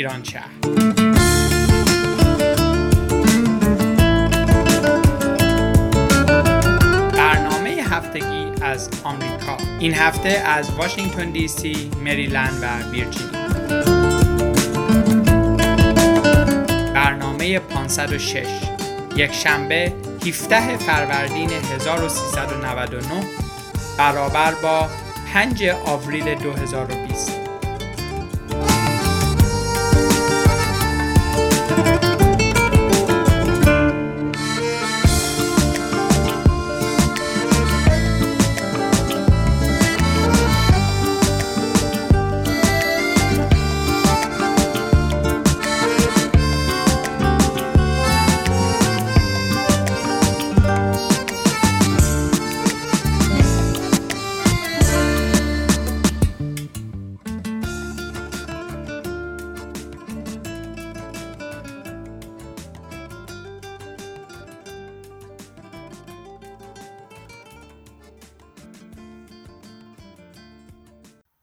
ایران شهر. برنامه هفتگی از آمریکا. این هفته از واشنگتن دی سی، مریلند و ویرجینیا. برنامه 506 یک شنبه 17 فروردین 1399 برابر با 5 آوریل 2020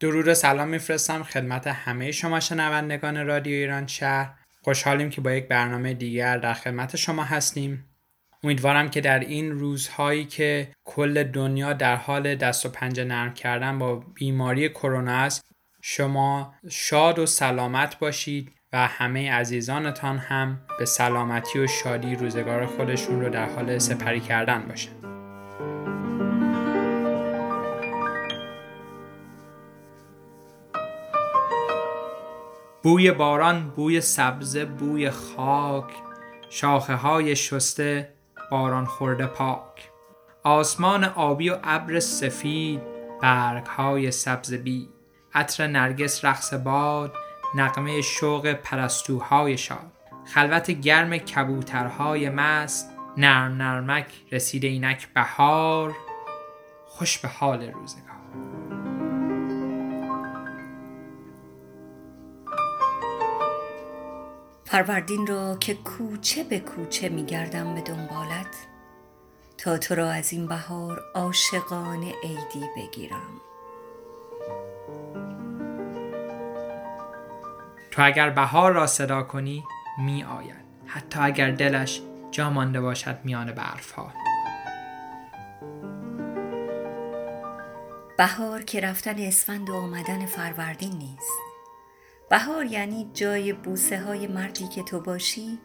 درود سلام میفرستم خدمت همه شما شنوندگان رادیو ایران شهر. خوشحالیم که با یک برنامه دیگر در خدمت شما هستیم. امیدوارم که در این روزهایی که کل دنیا در حال دست و پنجه نرم کردن با بیماری کرونا است شما شاد و سلامت باشید و همه عزیزانتان هم به سلامتی و شادی روزگار خودشون رو در حال سپری کردن باشند بوی باران بوی سبزه بوی خاک شاخه های شسته باران خورده پاک. آسمان آبی و ابر سفید برگ های سبز بی. عطر نرگس رقص باد نقمه شوق پرستوهای شاد. خلوت گرم کبوترهای مست نرم نرمک رسیده اینک بهار. خوش به حال روزگار. فروردین را که کوچه به کوچه میگردم به دنبالت تا تو را از این بهار عاشقانه عیدی بگیرم. تو اگر بهار را صدا کنی می آید حتی اگر دلش جا مانده باشد میان برف ها بهار که رفتن اسفند و آمدن فروردین نیست. بهار یعنی جای بوسه های مردی که تو باشی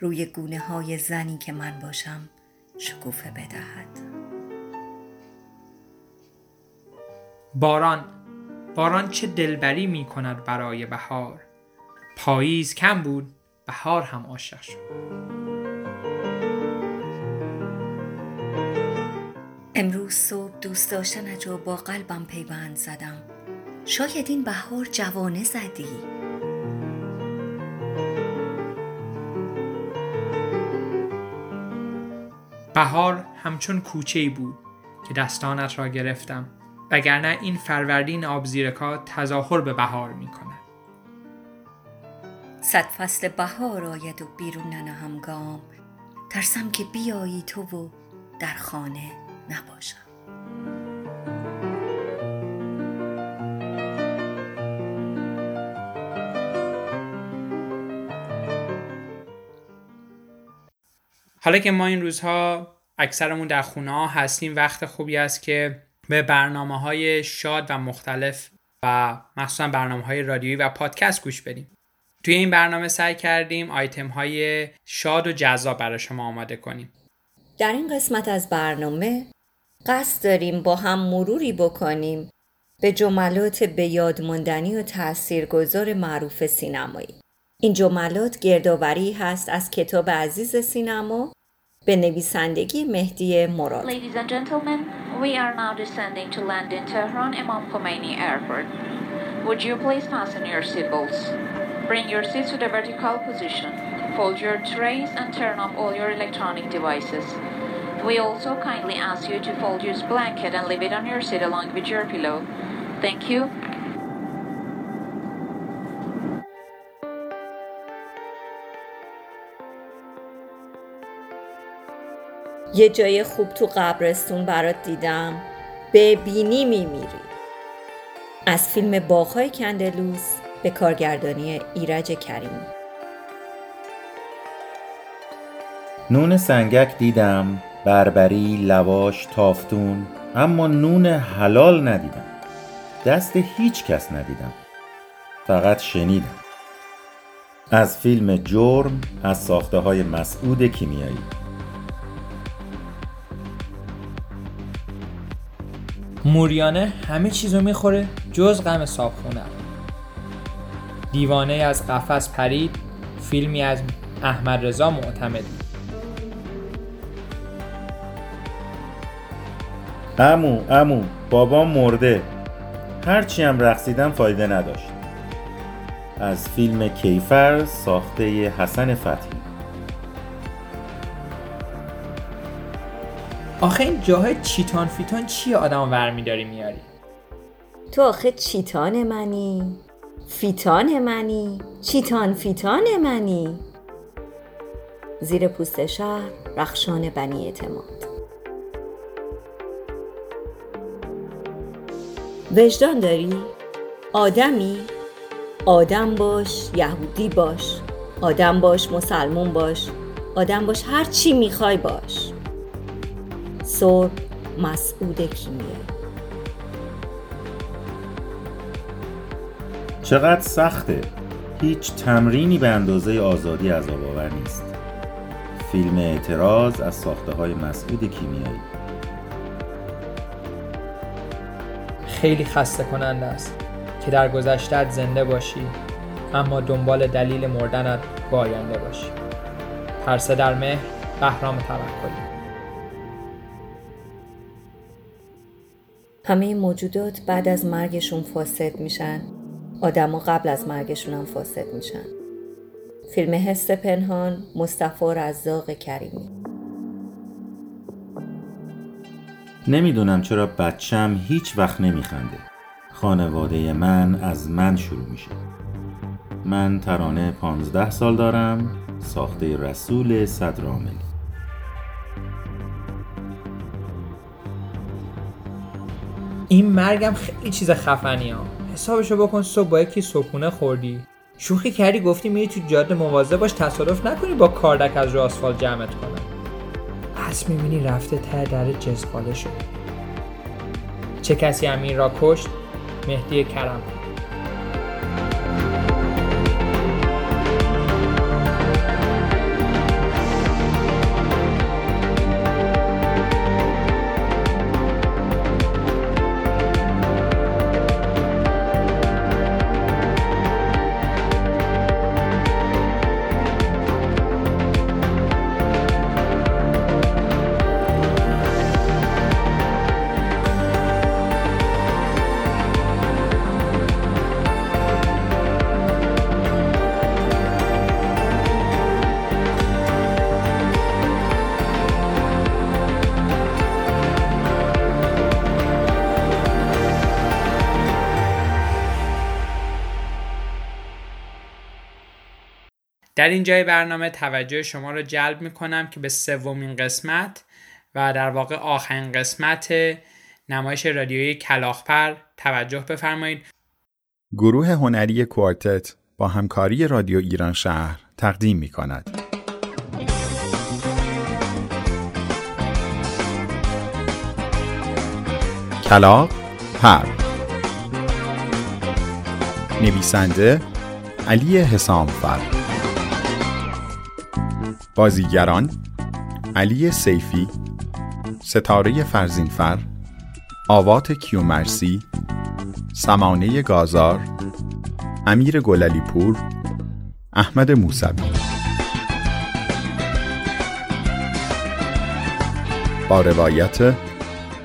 روی گونه های زنی که من باشم شکوفه بدهد. باران باران چه دلبری می کند برای بهار؟ پاییز کم بود بهار هم عاشق شد. امروز صبح دوست داشتن رو با قلبم پیوند زدم. شاید این بهار جوانه زدی. بهار همچون کوچه بود که دستانت را گرفتم وگرنه این فروردین آبزیرکا تظاهر به بهار می کند صد فصل بهار آید و بیرون ننهم گام. ترسم که بیایی تو و در خانه نباشم. حالا که ما این روزها اکثرمون در خونه ها هستیم وقت خوبی است که به برنامه های شاد و مختلف و مخصوصا برنامه های رادیویی و پادکست گوش بدیم. توی این برنامه سعی کردیم آیتم های شاد و جذاب برای شما آماده کنیم. در این قسمت از برنامه قصد داریم با هم مروری بکنیم به جملات به یاد ماندنی و تاثیرگذار معروف سینمایی. این جملات گردآوری هست از کتاب عزیز سینما به نویسندگی مهدی مراد Ladies and gentlemen, we are now descending to land in Tehran Imam Khomeini Airport. Would you please fasten your seatbelts? Bring your seats to the vertical position. Fold your trays and turn off all your electronic devices. We also kindly ask you to fold your blanket and leave it on your seat along with your pillow. Thank you. یه جای خوب تو قبرستون برات دیدم. ببینی میمیری. از فیلم باغهای کندلوس به کارگردانی ایرج کریمی. نون سنگک دیدم بربری لواش تافتون اما نون حلال ندیدم. دست هیچ کس ندیدم. فقط شنیدم. از فیلم جرم از ساخته های مسعود کیمیایی. موریانه همه چیزو می‌خوره جز غم صابخونه. دیوانه از قفس پرید فیلمی از احمد رضا معتمدی امو امو بابا مرده. هرچی هم رقصیدم فایده نداشت. از فیلم کیفر ساخته حسن فتحی. آخه این جاهای چیتان فیتان چیه آدم ور میداری میاری؟ تو آخه چیتان منی. فیتان منی. چیتان فیتان منی. زیر پوست شهر رخشان بنی اعتماد. وجدان داری؟ آدمی؟ آدم باش یهودی باش. آدم باش مسلمون باش. آدم باش هر چی می‌خوای باش. سر مسعود کیمیایی چقدر سخته؟ هیچ تمرینی به اندازه آزادی از آور نیست. فیلم اعتراض از ساخته های مسعود کیمیایی. خیلی خسته کننده است که در گذشتت زنده باشی اما دنبال دلیل مردنت با آینده باشی. پرسه در مهر بهرام توکلی. همه موجودات بعد از مرگشون فاسد میشن. آدما قبل از مرگشون هم فاسد میشن. فیلم حس پنهان مصطفی رزاق کریمی. نمی‌دونم چرا بچم هیچ وقت نمیخنده. خانواده من از من شروع میشه. من ترانه پانزده سال دارم ساخته رسول صدراملی این مرگم خیلی چیز خفنی ها حسابشو بکن صبح با یکی صبحونه خوردی. شوخی کردی گفتی میری تو جاده مواظب باش تصادف نکنی با کاردک از رو آسفالت جمعت کنه پس می‌بینی رفته ته در جزقاله شد. چه کسی امین را کشت؟ مهدی کرم. در این جای برنامه توجه شما رو جلب می کنم که به سومین قسمت و در واقع آخرین قسمت نمایش رادیویی کلاخپر توجه بفرمایید. گروه هنری کوارتت با همکاری رادیو ایران شهر تقدیم می کند. کلاق پر. نویسنده علی حسامفر بازیگران علی سیفی ستاره فرزینفر آوات کیومرسی سمانه گازار امیر گلالی پور احمد موسوی. با روایت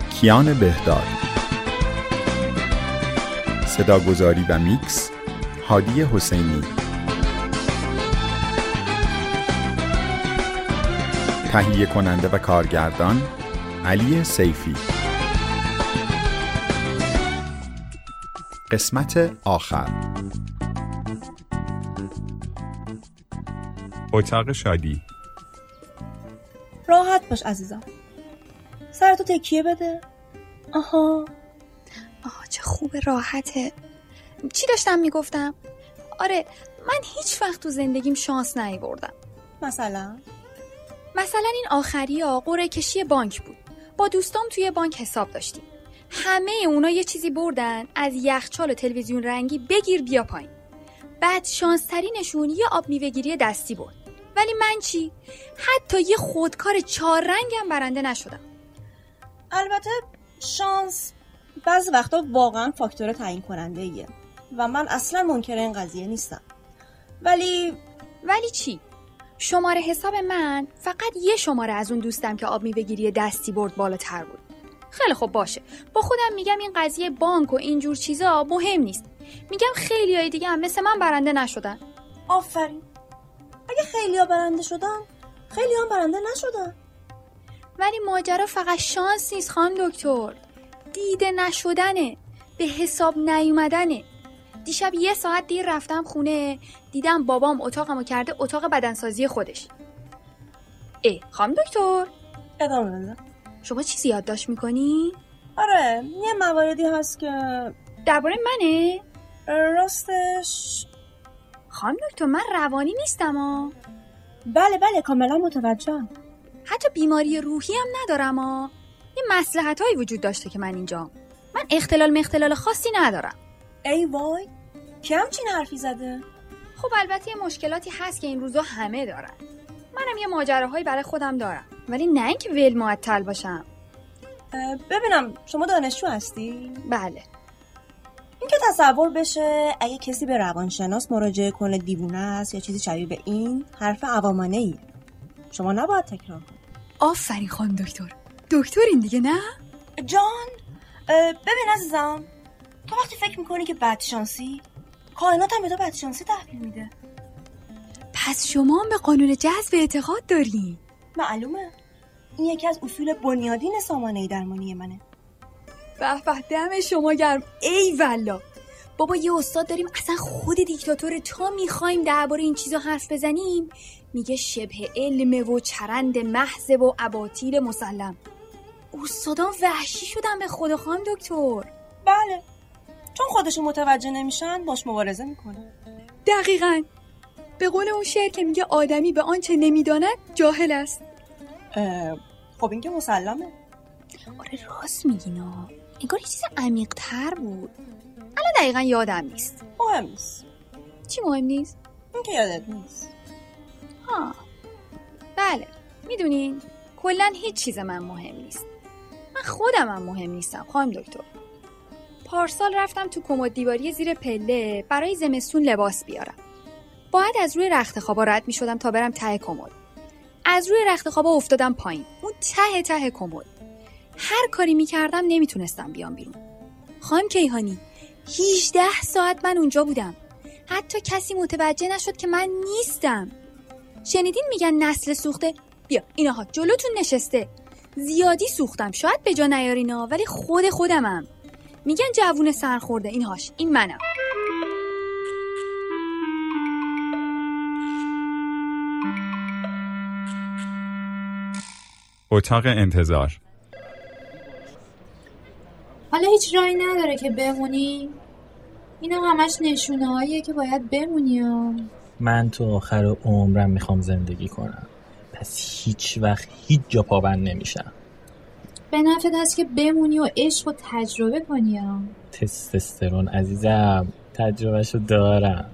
کیان بهداد. صداگذاری و میکس هادی حسینی. تهیه کننده و کارگردان علی سیفی. قسمت آخر. اتاق شادی. راحت باش عزیزم. سرتو تکیه بده. آها. آها چه خوب راحته. چی داشتم می‌گفتم؟ آره من هیچ وقت تو زندگیم شانس نیاوردم. مثلا؟ مثلا این آخری ها قره کشی بانک بود. با دوستام توی بانک حساب داشتیم. همه اونا یه چیزی بردن از یخچال و تلویزیون رنگی بگیر بیا پایین. بعد شانس ترینشون یه آب میوهگیری دستی برد. ولی من چی؟ حتی یه خودکار چهار رنگم برنده نشدم. البته شانس بعضی وقتا واقعا فاکتور تعیین کننده ایه و من اصلا منکر این قضیه نیستم. ولی ولی چی؟ شماره حساب من فقط یه شماره از اون دوستم که آب میوهگیری دستی برد بالاتر بود. خیلی خوب باشه. با خودم میگم این قضیه بانک و اینجور چیزا مهم نیست. میگم خیلی های دیگه هم مثل من برنده نشدن. آفرین. اگه خیلی ها برنده شدن خیلی هم برنده نشدن. ولی ماجرا فقط شانس نیست خانم دکتر. دیده نشدنه. به حساب نیومدنه. دیشب یه ساعت دیر رفتم خونه. دیدم بابام اتاقمو کرده اتاق بدنسازی خودش. ای خانم دکتر. ادامه بده. شما چیزی یادداشت می‌کنی؟ آره یه مواردی هست که درباره منه؟ راستش خانم دکتر من روانی نیستم ها بله بله کاملا متوجهم. حتی بیماری روحی هم ندارم ها یه مسلحت هایی وجود داشته که من اینجا من اختلال مختلال خاصی ندارم. ای وای که همچین حرفی زده؟ خب البته یه مشکلاتی هست که این روزا همه دارن. منم یه ماجراهایی برای خودم دارم ولی نه اینکه ول معطل باشم. ببینم شما دانشجو هستی؟ بله. اینکه تصور بشه اگه کسی به روانشناس مراجعه کنه دیوونه است یا چیزی شبیه به این حرف عوامانه ای شما نباید تکرار کنی آفرین خانم دکتر. دکترین دیگه نه؟ جان ببین عزیزم. تو وقتی فکر می‌کنی که بدشانسی کائنات هم به تو بدشانسی تحویل میده. پس شما هم به قانون جذب اعتقاد دارین معلومه. این یکی از اصول بنیادین سامانه درمانی منه. به به دم شما گرم. ای والا بابا یه استاد داریم اصلا خود دیکتاتور تا می‌خوایم درباره این چیزا حرف بزنیم؟ میگه شبه علم و چرند محض و اباطیل مسلم. استادان وحشی شدن به خدا خانم دکتر. بله. چون خودشون متوجه نمیشن باش مبارزه می‌کنه دقیقا. به قول اون شعر که میگه آدمی به آنچه نمی‌داند جاهل است. خب این که مسلمه. آره راست میگینا انگار یه چیز عمیق تر بود. الان دقیقا یادم نیست. مهم نیست. چی مهم نیست؟ این که یادت نیست. ها. بله می‌دونین کلا هیچ چیز من مهم نیست. من خودم هم مهم نیستم خانم دکتر. پارسال رفتم تو کمد دیواری زیر پله برای زمستون لباس بیارم. باید از روی رخت خوابا رد می شدم تا برم ته کمد. از روی رخت خوابا افتادم پایین. اون ته ته کمد. هر کاری می کردم نمی‌تونستم بیام بیرون. خانم کیهانی 18 ساعت من اونجا بودم. حتی کسی متوجه نشد که من نیستم. شنیدین میگن نسل سوخته؟ بیا اینها جلوتون نشسته. زیادی سوختم. شاید به جا نیارینا ولی خود خودمم. میگن جوون سرخورده. اینهاش این منم. اتاق انتظار. حالا هیچ راهی نداره که بمونی. اینا همش نشونه هاییه که باید بمونی. من تو آخر عمرم می‌خوام زندگی کنم. پس هیچ وقت هیچ جا پابند نمیشم. به نفت هست که بمونی و عشق و تجربه کنی ها. تستوسترون عزیزم تجربهشو دارم.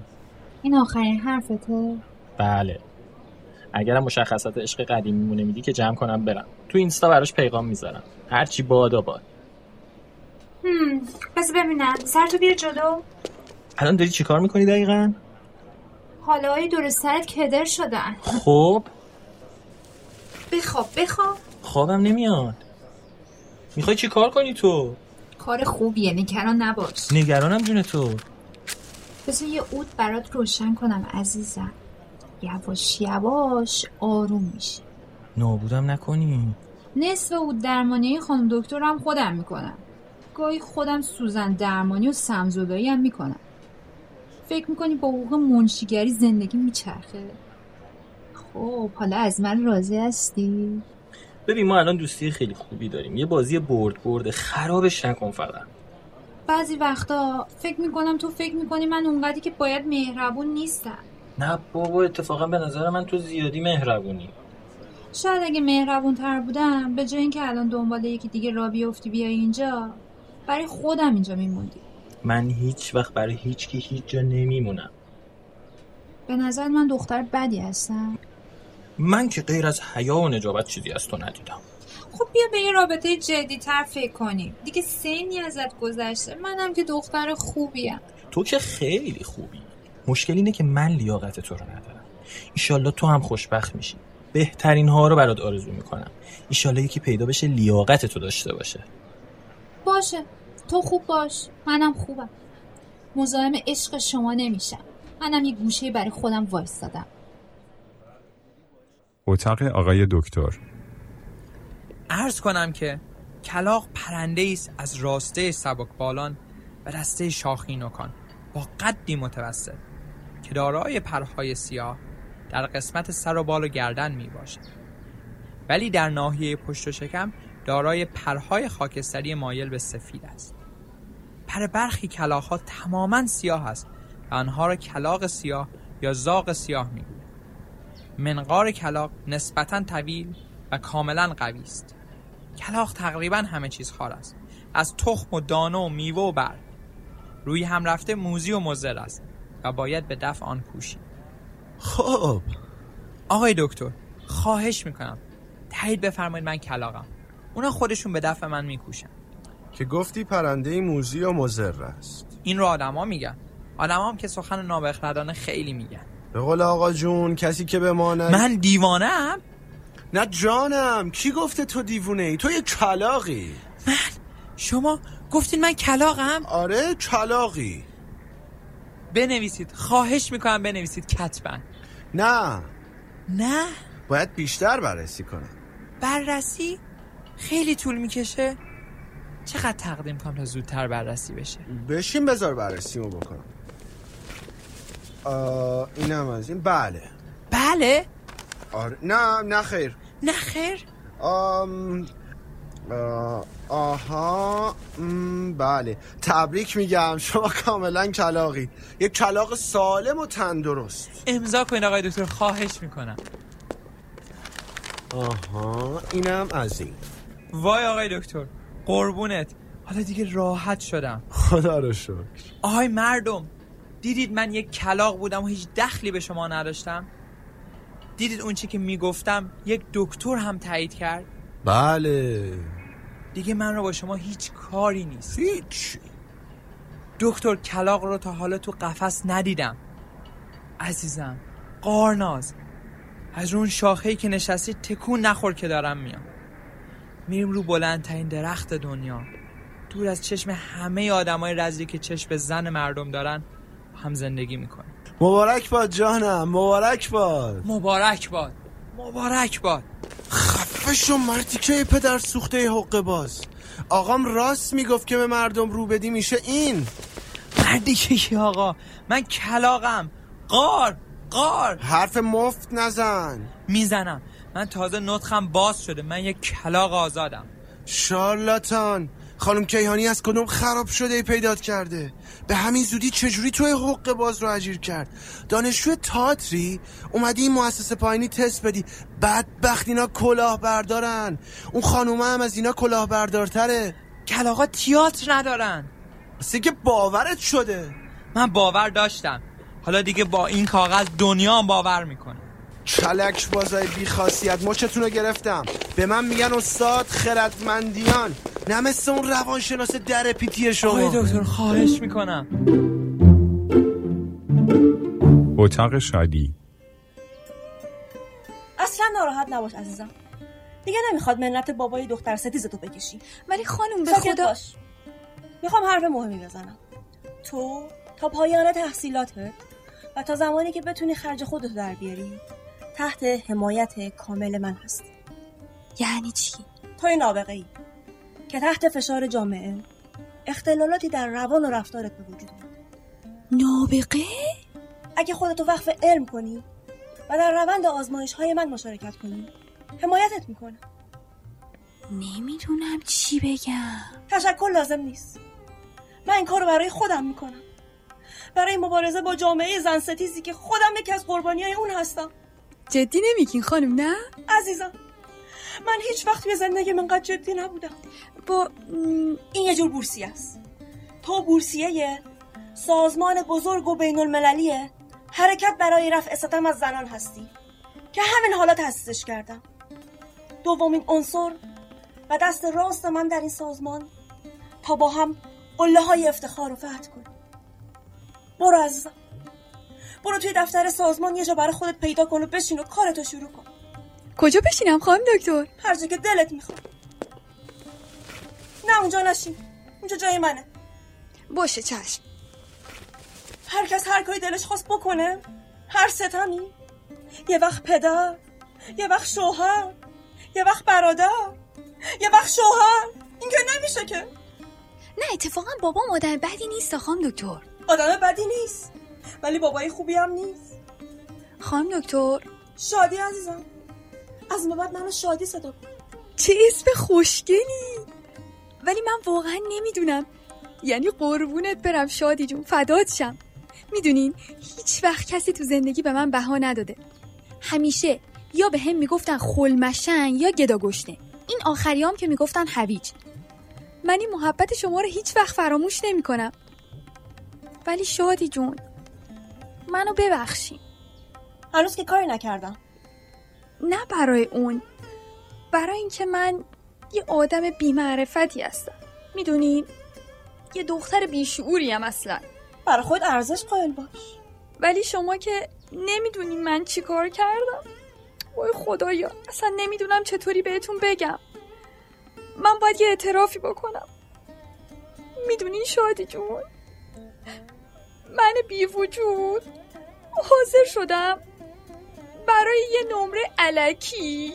این آخرین حرفته؟ بله. اگرم مشخصات عشق قدیمیمونه میدی که جمع کنم برم. تو اینستا براش پیغام می‌ذارم. هرچی بادا باد هم. پس ببینم. سرتو بیار جلو. الان داری چیکار می‌کنی دقیقا؟ حالا های دور سرت کدر شدن. خب. بخواب بخواب. خوابم نمیاد. می‌خوای چی کار کنی تو؟ کار خوبیه نگران نباش. نگرانم جون تو. بذار یه اود برات روشن کنم عزیزم. یواش یواش آروم میشه. نابودم نکنی. نصف اود درمانی خانم دکترم خودم می‌کنم. گاهی خودم سوزن درمانی و سمزدایی هم می‌کنم. فکر می‌کنی با حقوق منشیگری زندگی میچرخه؟ خب حالا از من راضی هستی؟ ببین ما الان دوستی خیلی خوبی داریم. یه بازی برد برده خرابش نکن فقط. بعضی وقتا فکر می‌کنم تو فکر می‌کنی من اونقدری که باید مهربون نیستم. نه بابا اتفاقا به نظر من تو زیادی مهربونی. شاید اگه مهربون تر بودم به جای اینکه الان دنبال یکی دیگه را بیفتی بیای اینجا برای خودم اینجا میموندی. من هیچ وقت برای هیچ کی هیچ جا نمیمونم. به نظر من دختر بدی هستم من که غیر از حیا و نجابت چیزی از تو ندیدم. خب بیا به یه رابطه جدی تر فکر کنیم. دیگه سنی ازت گذشته. منم که دختر خوبیم. تو که خیلی خوبی. مشکل اینه که من لیاقت تو رو ندارم. ایشالله تو هم خوشبخت میشی. بهترین ها رو برات آرزو می‌کنم. ایشالله یکی پیدا بشه لیاقت تو داشته باشه. باشه. تو خوب باش. منم خوبم. مزاحم عشق شما نمیشم. منم یه گوشه برای خودم وایستادم. اتاق آقای دکتر. عرض کنم که کلاق پرنده است از راسته سبک بالان و دسته شاخی نکان با قدی متوسط. که دارای پرهای سیاه در قسمت سر و بال و گردن می باشد ولی در ناحیه پشت و شکم دارای پرهای خاکستری مایل به سفید است. پر برخی کلاقها تماما سیاه است و آنها را کلاق سیاه یا زاغ سیاه می‌گویند. منقار کلاق نسبتا طویل و کاملا قوی است. کلاق تقریبا همه چیز خار است. از تخم و دانه و میوه و برگ. روی هم رفته موزی و مزر است و باید به دفع آن کوشید خب. آقای دکتر خواهش می‌کنم. تایید بفرمایید من کلاقم اونا خودشون به دفع من میکوشن. که گفتی پرنده موزی و مزر است. این رو آدما میگن. آدما هم که سخن نابخردانه خیلی میگن. به قول آقا جون کسی که بماند من دیوانه ام نه جانم کی گفته تو دیوونه ای؟ تو یه کلاقی. من؟ شما گفتین من کلاقم؟ آره کلاقی. بنویسید. خواهش می‌کنم بنویسید کتبا. نه. نه؟ باید بیشتر بررسی کنم. بررسی؟ خیلی طول می‌کشه. چقدر تقدیم کنم تا زودتر بررسی بشه؟ بشین بذار بررسیمو بکنم. آه اینم از این. بله. بله. آره. نه نه خیر. نه خیر؟ آم... آه... آها م... بله. تبریک میگم. شما کاملا کلاقی یک کلاق سالم و تندرست. امضا کنید آقای دکتر. خواهش می‌کنم. آها اینم از این. وای آقای دکتر. قربونت. حالا دیگه راحت شدم. خدا رو شکر. آهای مردم. دیدید من یک کلاق بودم و هیچ دخلی به شما نداشتم؟ دیدید اون چی که می‌گفتم یک دکتر هم تایید کرد؟ بله. دیگه من رو با شما هیچ کاری نیست. هیچ. دکتر کلاق رو تا حالا تو قفس ندیدم. عزیزم قارناز. از اون شاخه‌ای که نشستی تکون نخور که دارم میام. میریم رو بلندترین درخت دنیا. دور از چشم همه آدمای رزلی که چشم به زن مردم دارن هم زندگی می‌کنیم مبارک باد جانم مبارک باد. مبارک باد مبارک باد. خفه شو مردی که پدر سوخته حقه باز؟ آقام راست می‌گفت که به مردم رو بدی میشه این. مردی که آقا؟ من کلاقم قار قار. حرف مفت نزن. می‌زنم. من تازه نطخم باز شده. من یک کلاق آزادم. شارلاتان خانم کیهانی از کدوم خراب شده ای پیدات کرده؟ به همین زودی چجوری توی حق باز رو اجیر کرد؟ دانشجو تاتری اومدی این مؤسسه پایینی تست بدی. بدبخت اینا کلاه بردارن اون خانومه هم از اینا کلاه بردارتره کلاقا تیاتر ندارن. سه که باورت شده. من باور داشتم. حالا دیگه با این کاغذ دنیا باور می‌کنه. کلک بازای بی خاصیت. مچتون رو گرفتم. به من میگن استاد خردمندیان. نه مثل اون روانشناس در پیتی شما. آقای دکتر خواهش می‌کنم. اتاق شادی. اصلا ناراحت نباش عزیزم. دیگه نمی‌خواد منت بابای دختر ستیزتو بکشی. ولی خانم به خدا باش. می‌خوام حرف مهمی بزنم. تو تا پایان تحصیلاتت و تا زمانی که بتونی خرج خودتو در بیاری تحت حمایت کامل من هستی یعنی چی؟ توی نابغه ای که تحت فشار جامعه اختلالاتی در روان و رفتارت به وجود اومده نابغه؟ اگه خودتو وقف علم کنی و در روند آزمایش های من مشارکت کنی حمایتت می‌کنم. نمی‌دونم چی بگم. تشکر لازم نیست. من این کار رو برای خودم می‌کنم. برای مبارزه با جامعه زن ستیزی که خودم یکی از قربانی های اون هستم. جدی نمیگین خانم نه؟ عزیزم من هیچ وقت توی زندگی من جدی نبودم. با این یه جور بورسیه است. تو بورسیه سازمان بزرگ و بین المللیه حرکت برای رفع ستم از زنان هستی. که همین حالا تأسیسش کردم. دومین عنصر و دست راست من در این سازمان. تا با هم قله های افتخار رو فتح کنیم. برو عزیزم. برو توی دفتر سازمان یه جا برای خودت پیدا کن و بشین و کارتو شروع کن. کجا بشینم خانم دکتر؟ هر جا که دلت می‌خواد. نه اونجا نشین. اونجا جای منه. باشه چشم. هر کس هر کاری دلش خواست بکنه هر ستمی یه وقت پدر یه وقت شوهر یه وقت برادر یه وقت شوهر. این که نمیشه که. نه اتفاقا بابا آدم بدی نیست خانم دکتر. آدم بدی نیست. ولی بابای خوبی هم نیست. خانم دکتر. شادی عزیزم. از این بعد منو شادی صدا کن. چه اسم خوشگلی. ولی من واقعا نمی‌دونم. یعنی قربونت برم شادی جون فدات شم. می‌دونین هیچ وقت کسی تو زندگی به من بها نداده. همیشه یا به هم می‌گفتن خلمشن یا گدا گشنه این آخریام که می‌گفتن هویج. من این محبت شما رو هیچ وقت فراموش نمی کنم ولی شادی جون منو ببخشین. هنوز که کاری نکردم. نه برای اون. برای اینکه من یه آدم بیمعرفتی هستم. می‌دونین یه دختر بیشعوری هم اصلا. برای خود ارزش قائل باش. ولی شما که نمی‌دونین من چی کار کردم. وای خدایا اصلا نمی‌دونم چطوری بهتون بگم. من باید یه اعترافی بکنم. می‌دونین شادی جون؟ من بی وجود حاضر شدم برای یه نمره علکی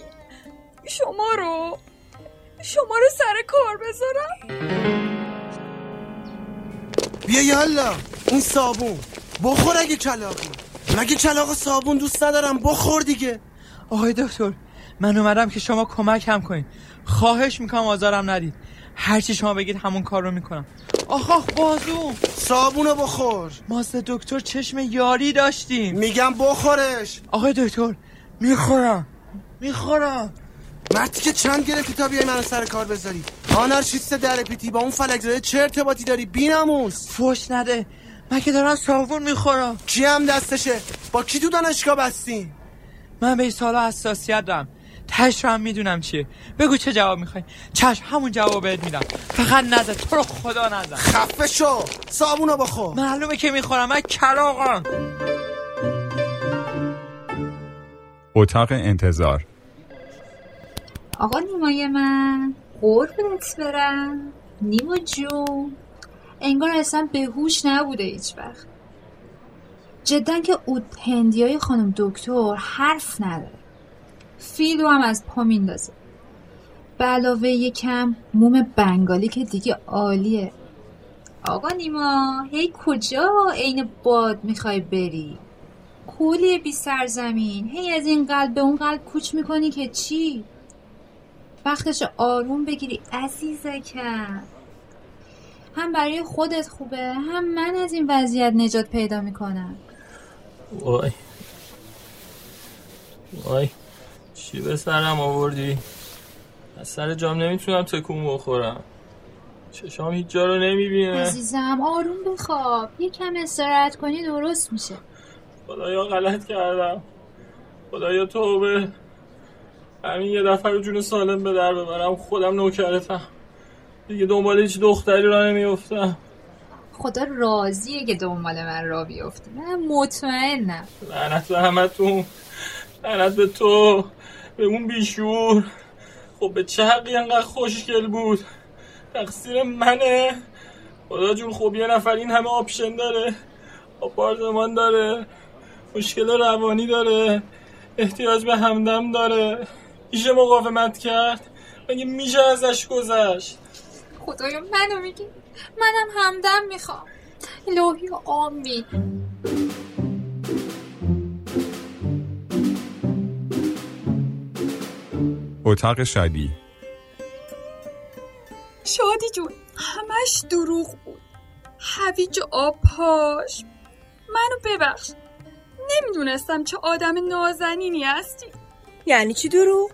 شما رو شما رو سر کار بذارم. بیا یالا این صابون. بخور اگه کلاقی مگه کلاق صابون دوست ندارم بخور دیگه. آقای دکتر من اومدم که شما کمک هم کنید خواهش می‌کنم آزارم ندید هرچی شما بگید همون کار رو می‌کنم. آخ آخ بازو. صابونو بخور. ما دکتر چشم یاری داشتیم. میگم بخورش. آقای دکتر می‌خورم. می‌خورم. مردی که چند گرفتی تا بیای منو سر کار بذاری؟ آنارشیست در پیتی با اون فلک زده چه ارتباطی داری بیناموس فوش نده. من که دارم صابون می‌خورم. کی هم دستشه؟ با کی تو دانشگاه بستین من به این سالا حساسیت دارم تش هم می‌دونم چیه. بگو چه جواب می‌خوای. چشم همون جواب بهت میدم. فقط نزد تو رو خدا نزد خفه شو. صابونو بخور. معلومه که می‌خورم. من کلاغم. اتاق انتظار. آقا نیمای من. قربونت برم. نیما جون. انگار اصلا به هوش نبوده هیچ وقت. جدا که اود هندی های خانم دکتر حرف نداره. فیلو هم از پا میندازه. به علاوه یکم موم بنگالی که دیگه عالیه. آقا نیما هی کجا؟ عین باد می‌خوای بری؟ کولی بی سرزمین. هی از این قلب به اون قلب کوچ می‌کنی که چی؟ وقتش آروم بگیری عزیزکم. هم برای خودت خوبه هم من از این وضعیت نجات پیدا می‌کنم. وای. وای. چی به سرم آوردی؟ از سر جام نمی‌تونم تکون بخورم. چشام هیچ جا رو نمی‌بینه. عزیزم آروم بخواب. یکم استراحت کنی درست میشه. خدایا غلط کردم. خدایا توبه. همین یه دفعه رو جون سالم به در ببرم. خودم نوکرتم. دیگه دنبال هیچ دختری را نمیفتم خدا راضیه که دنبال من را بیفتی من مطمئنم. لعنت به همتون. لعنت به تو به اون بیشور. خب به چه حقی انقدر خوشگل بود؟ تقصیر منه. خدا جون خب یه نفر این همه آپشن داره. آپارتمان داره. مشکل روانی داره. احتیاج به همدم داره. میشه مقاومت کرد؟ مگه میشه ازش گذشت؟ خدایا منو میگی؟ منم همدم می‌خوام. الهی آمین اتاق شادی. شادی جون همش دروغ بود. هویج آب پاش. منو ببخش. نمی‌دونستم چه آدم نازنینی هستی. یعنی چی دروغ؟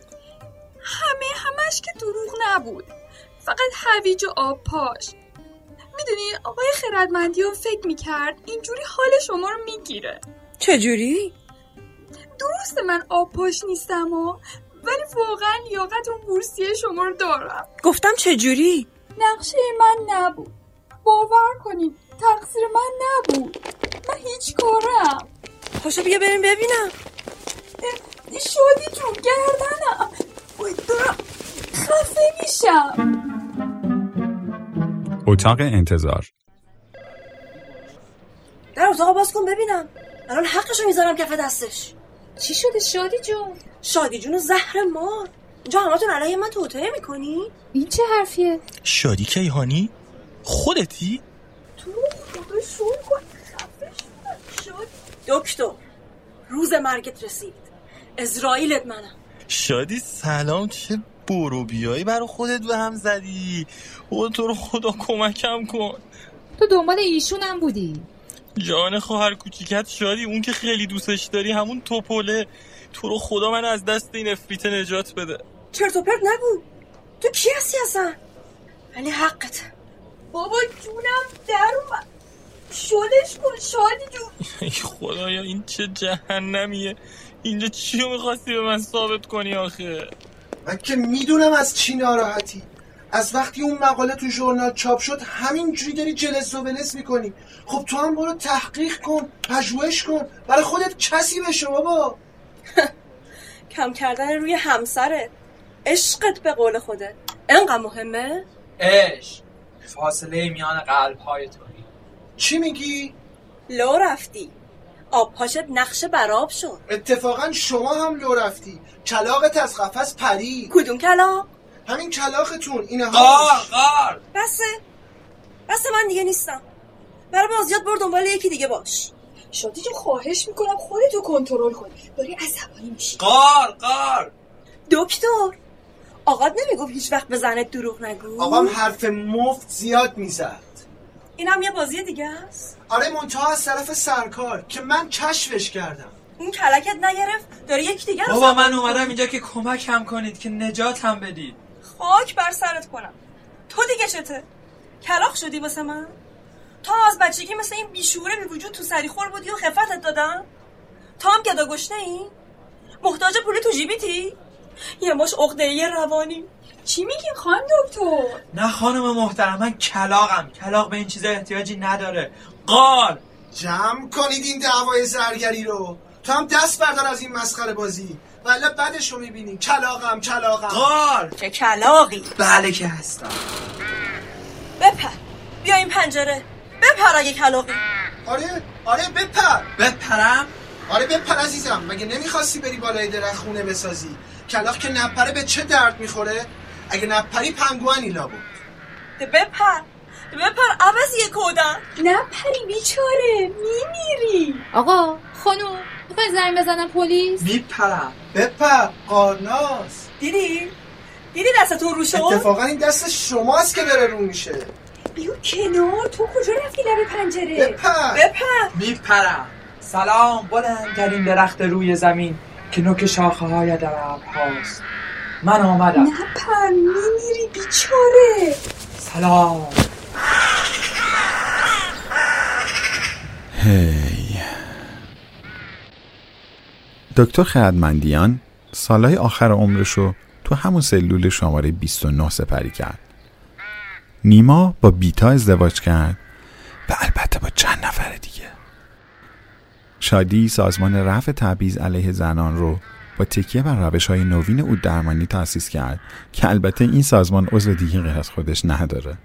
همه همش که دروغ نبود. فقط هویج و آب پاش. می‌دونی آقای خردمندی ها فکر می‌کرد اینجوری حال شما رو می‌گیره. چجوری؟ درسته من آب پاش نیستم و ولی واقعا لیاقت و بورسیه شما رو دارم. گفتم چجوری؟ نقشه من نبود. باور کنید تقصیر من نبود. من هیچ کارم. پاشو بیا بریم ببینم. شادی جون گردنم. دارم خفه میشم. اتاق انتظار. در اتاق باز کن ببینم. الان حقشو می‌ذارم کف دستش. چی شده شادی جون؟ شادی جون و زهر مار اینجا همتون علیه من توطعه می‌کنی؟ این چه حرفیه؟ شادی کیهانی؟ خودتی؟ تو خدا شور کن دکتر روز مرگت رسید ازرائیلت منم شادی سلام چه برو بیایی برا خودت به هم زدی او تو رو خدا کمکم کن تو دنبال ایشونم بودی جان خواهر کوچیکت شادی اون که خیلی دوستش داری همون توپله. تو رو خدا من از دست این افریت نجات بده. چرت و پرت نگو. تو کی هستی اصلا؟ ولی حقت. بابا جونم در اومد. شدش کن شادی جون. ای خدایا این چه جهنمیه؟ اینجا چی رو می‌خواستی به من ثابت کنی آخه؟ من که می‌دونم از چی ناراحتی. از وقتی اون مقاله تو ژورنال چاپ شد همینجوری داری جلس و ولس می‌کنی. خب تو هم برو تحقیق کن پژوهش کن. برای خودت کسی بشه بابا. کم کردن روی همسرت عشقت به قول خودت. انقدر مهمه؟ عشق. فاصله میان قلب های توی چی میگی؟ لو رفتی. آب پاشت نقشه براب شد. اتفاقا شما هم لو رفتی. کلاقت از قفس پری کدوم کلاق؟ همین کلاقتون اینه ها قار قار بسه. بسه من دیگه نیستم. برای بازیات بر دنبال یکی دیگه باش. شادی جون خواهش می‌کنم خودتو کنترل کن داری عصبانی میشی. قار قار. دکتر آقات نمی‌گفت هیچ وقت به زنت دروغ نگو؟ آقام حرف مفت زیاد می‌زد. این هم یه بازی دیگه است. آره منتها از طرف سرکار که من کشفش کردم. این کلکت نگرفت داری یکی دیگه رو بابا من. اومدم اینجا که کمکم کنید که نجاتم بدید. خاک بر سرت کنم. تو دیگه چته؟ کلاق شدی واسه من؟ تا از بچگی مثل این بیشوره بی وجود تو سری خور بودی و خفتت دادم؟ تا هم گدا گشنه ای؟ محتاج پولی تو جیبیتی؟ یه مش عقده روانی. چی میگی خانم دکتر؟ نه خانم محترم من کلاقم. کلاق به این چیزا احتیاجی نداره. قال! جمع کنید این دعوای زرگری رو. تو هم دست بردار از این مسخره بازی. ولی بعدش رو می‌بینی. کلاقم کلاقم قال چه کلاقی بله که هستم. بپر. بیا این پنجره. بپر اگه کلاقی آره آره بپر. بپرم؟ آره بپر عزیزم. مگه نمی‌خواستی بری بالای درخت خونه بسازی؟ کلاق که نپره به چه درد می‌خوره؟ اگه نپری پنگوانی لابد. ده بپر. بپر عوض یه کودن. نه پری بیچاره میمیری. آقا خانوم می‌خوای زنگ بزنم پلیس؟ میپرم. بپر قارناس. دیدی؟ دیدی دستتون رو شد اتفاقا این دست شماست که داره رو میشه. بیا کنار تو کجا رفتی لب پنجره؟ بپر. بپر. میپرم. سلام بلندترین درخت روی زمین که نوک شاخه های در ابرهاست. من آمدم. نه پر میمیری بیچاره. سلام. هی. دکتر خردمندیان سالهای آخر عمرشو تو همون سلول شماره 29 سپری کرد. نیما با بیتا ازدواج کرد و البته با چند نفر دیگه. شادی سازمان رفع تبعیض علیه زنان رو با تکیه بر روش های نوین او درمانی تأسیس کرد که البته این سازمان عضو دیگه غیر از خودش نداره.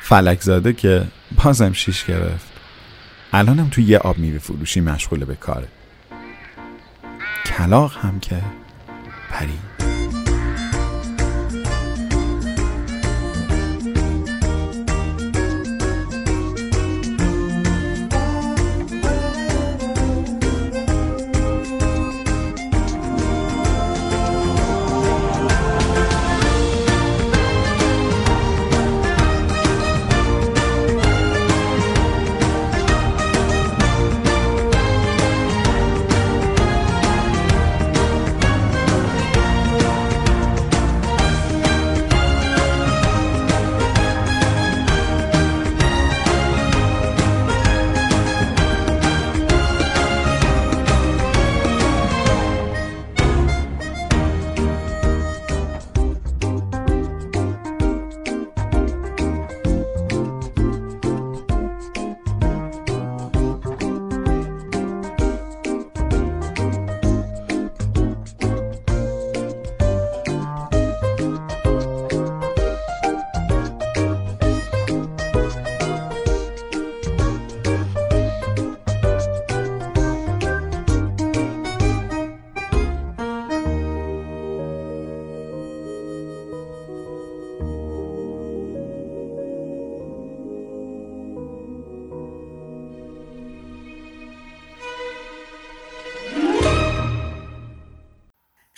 فلکزاده که بازم شیش گرفت. الانم توی یه آب میوه فروشی مشغول به کاره. کلاق هم که پری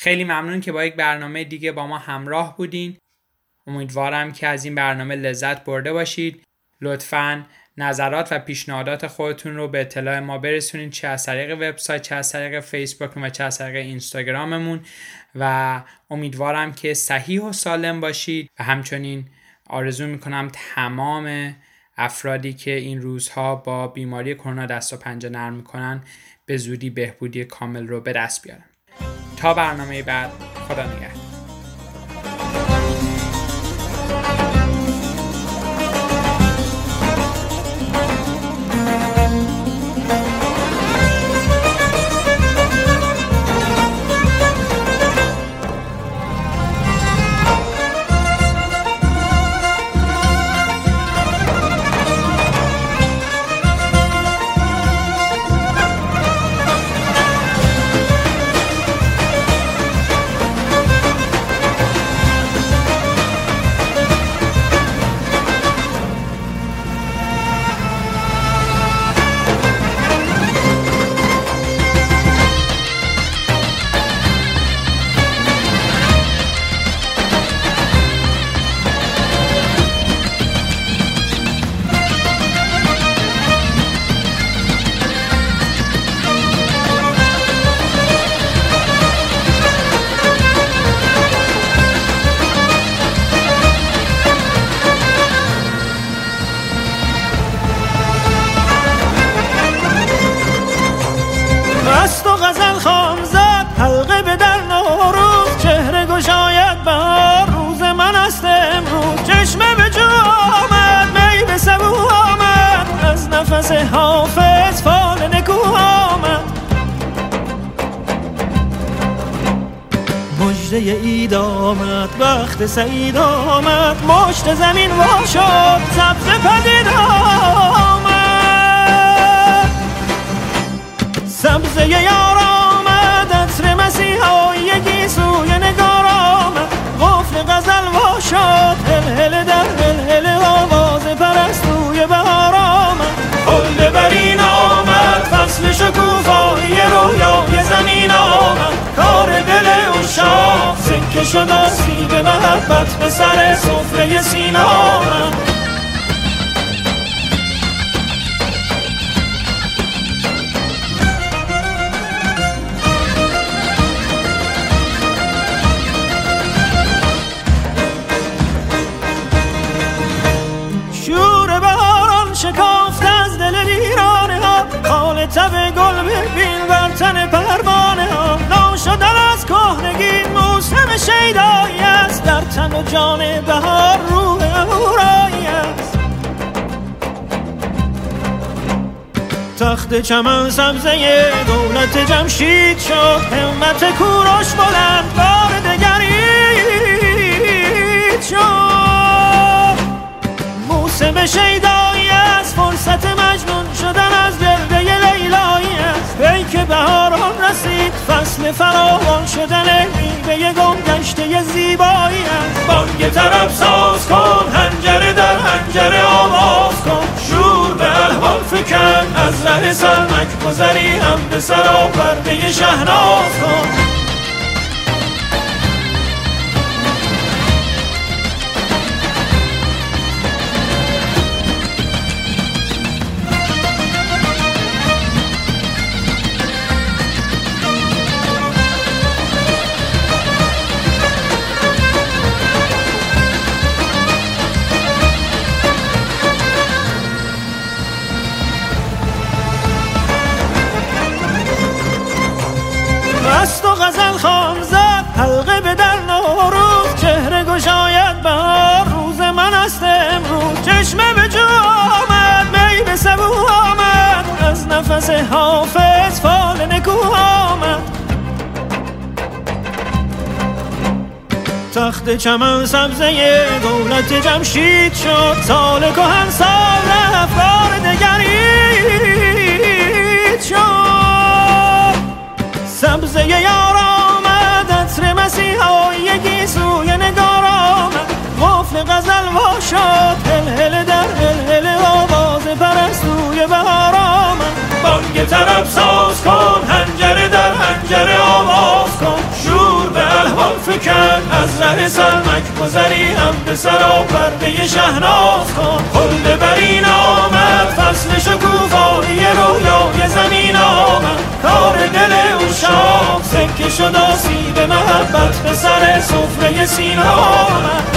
خیلی ممنون که با یک برنامه دیگه با ما همراه بودین. امیدوارم که از این برنامه لذت برده باشید. لطفاً نظرات و پیشنهادات خودتون رو به اطلاع ما برسونید چه از طریق وبسایت چه از طریق فیسبوک و چه از طریق اینستاگراممون. و امیدوارم که صحیح و سالم باشید. و همچنین آرزو می‌کنم تمام افرادی که این روزها با بیماری کرونا دست و پنجه نرم می‌کنن به زودی بهبودی کامل رو به دست بیارن. تا برنامه بعد. خدا نگهدار. وقت سعید آمد مشت زمین وا شد. سبز پدید شد آسیب محبت به سر صفره سینا شیدایی است در تن و جان بهار روح اهورایی است. تخت چمن سبزه دولت جمشید شد همت کوروش بلند بار دگرید شد. موسم شیدایی است فرصت مجنون شدن از دل لیلایی است. ای که بهاران رسید فصل فراوان شدن میوه گم گشته زیبایی است. بانگ طرف ساز کن هنجره در هنجره آواز کن. شور به الحال فکن از ره سرمک گذری هم به سرا پرده شهناز کن. از حافظ فال نکو آمد. تخت چمن سبزه دولت جمشید شد. سال کهن سال رفت بار دگرید شد. سبزه یار آمد عطر مسیحایی از ره سرمک گذری هم به سرا پرده شهناز کن خلد بر این آمد فصل شکوفایی رویای زمین آمد. کار دل او شام سکه شد آسیب محبت به سر سفره سینا آمد.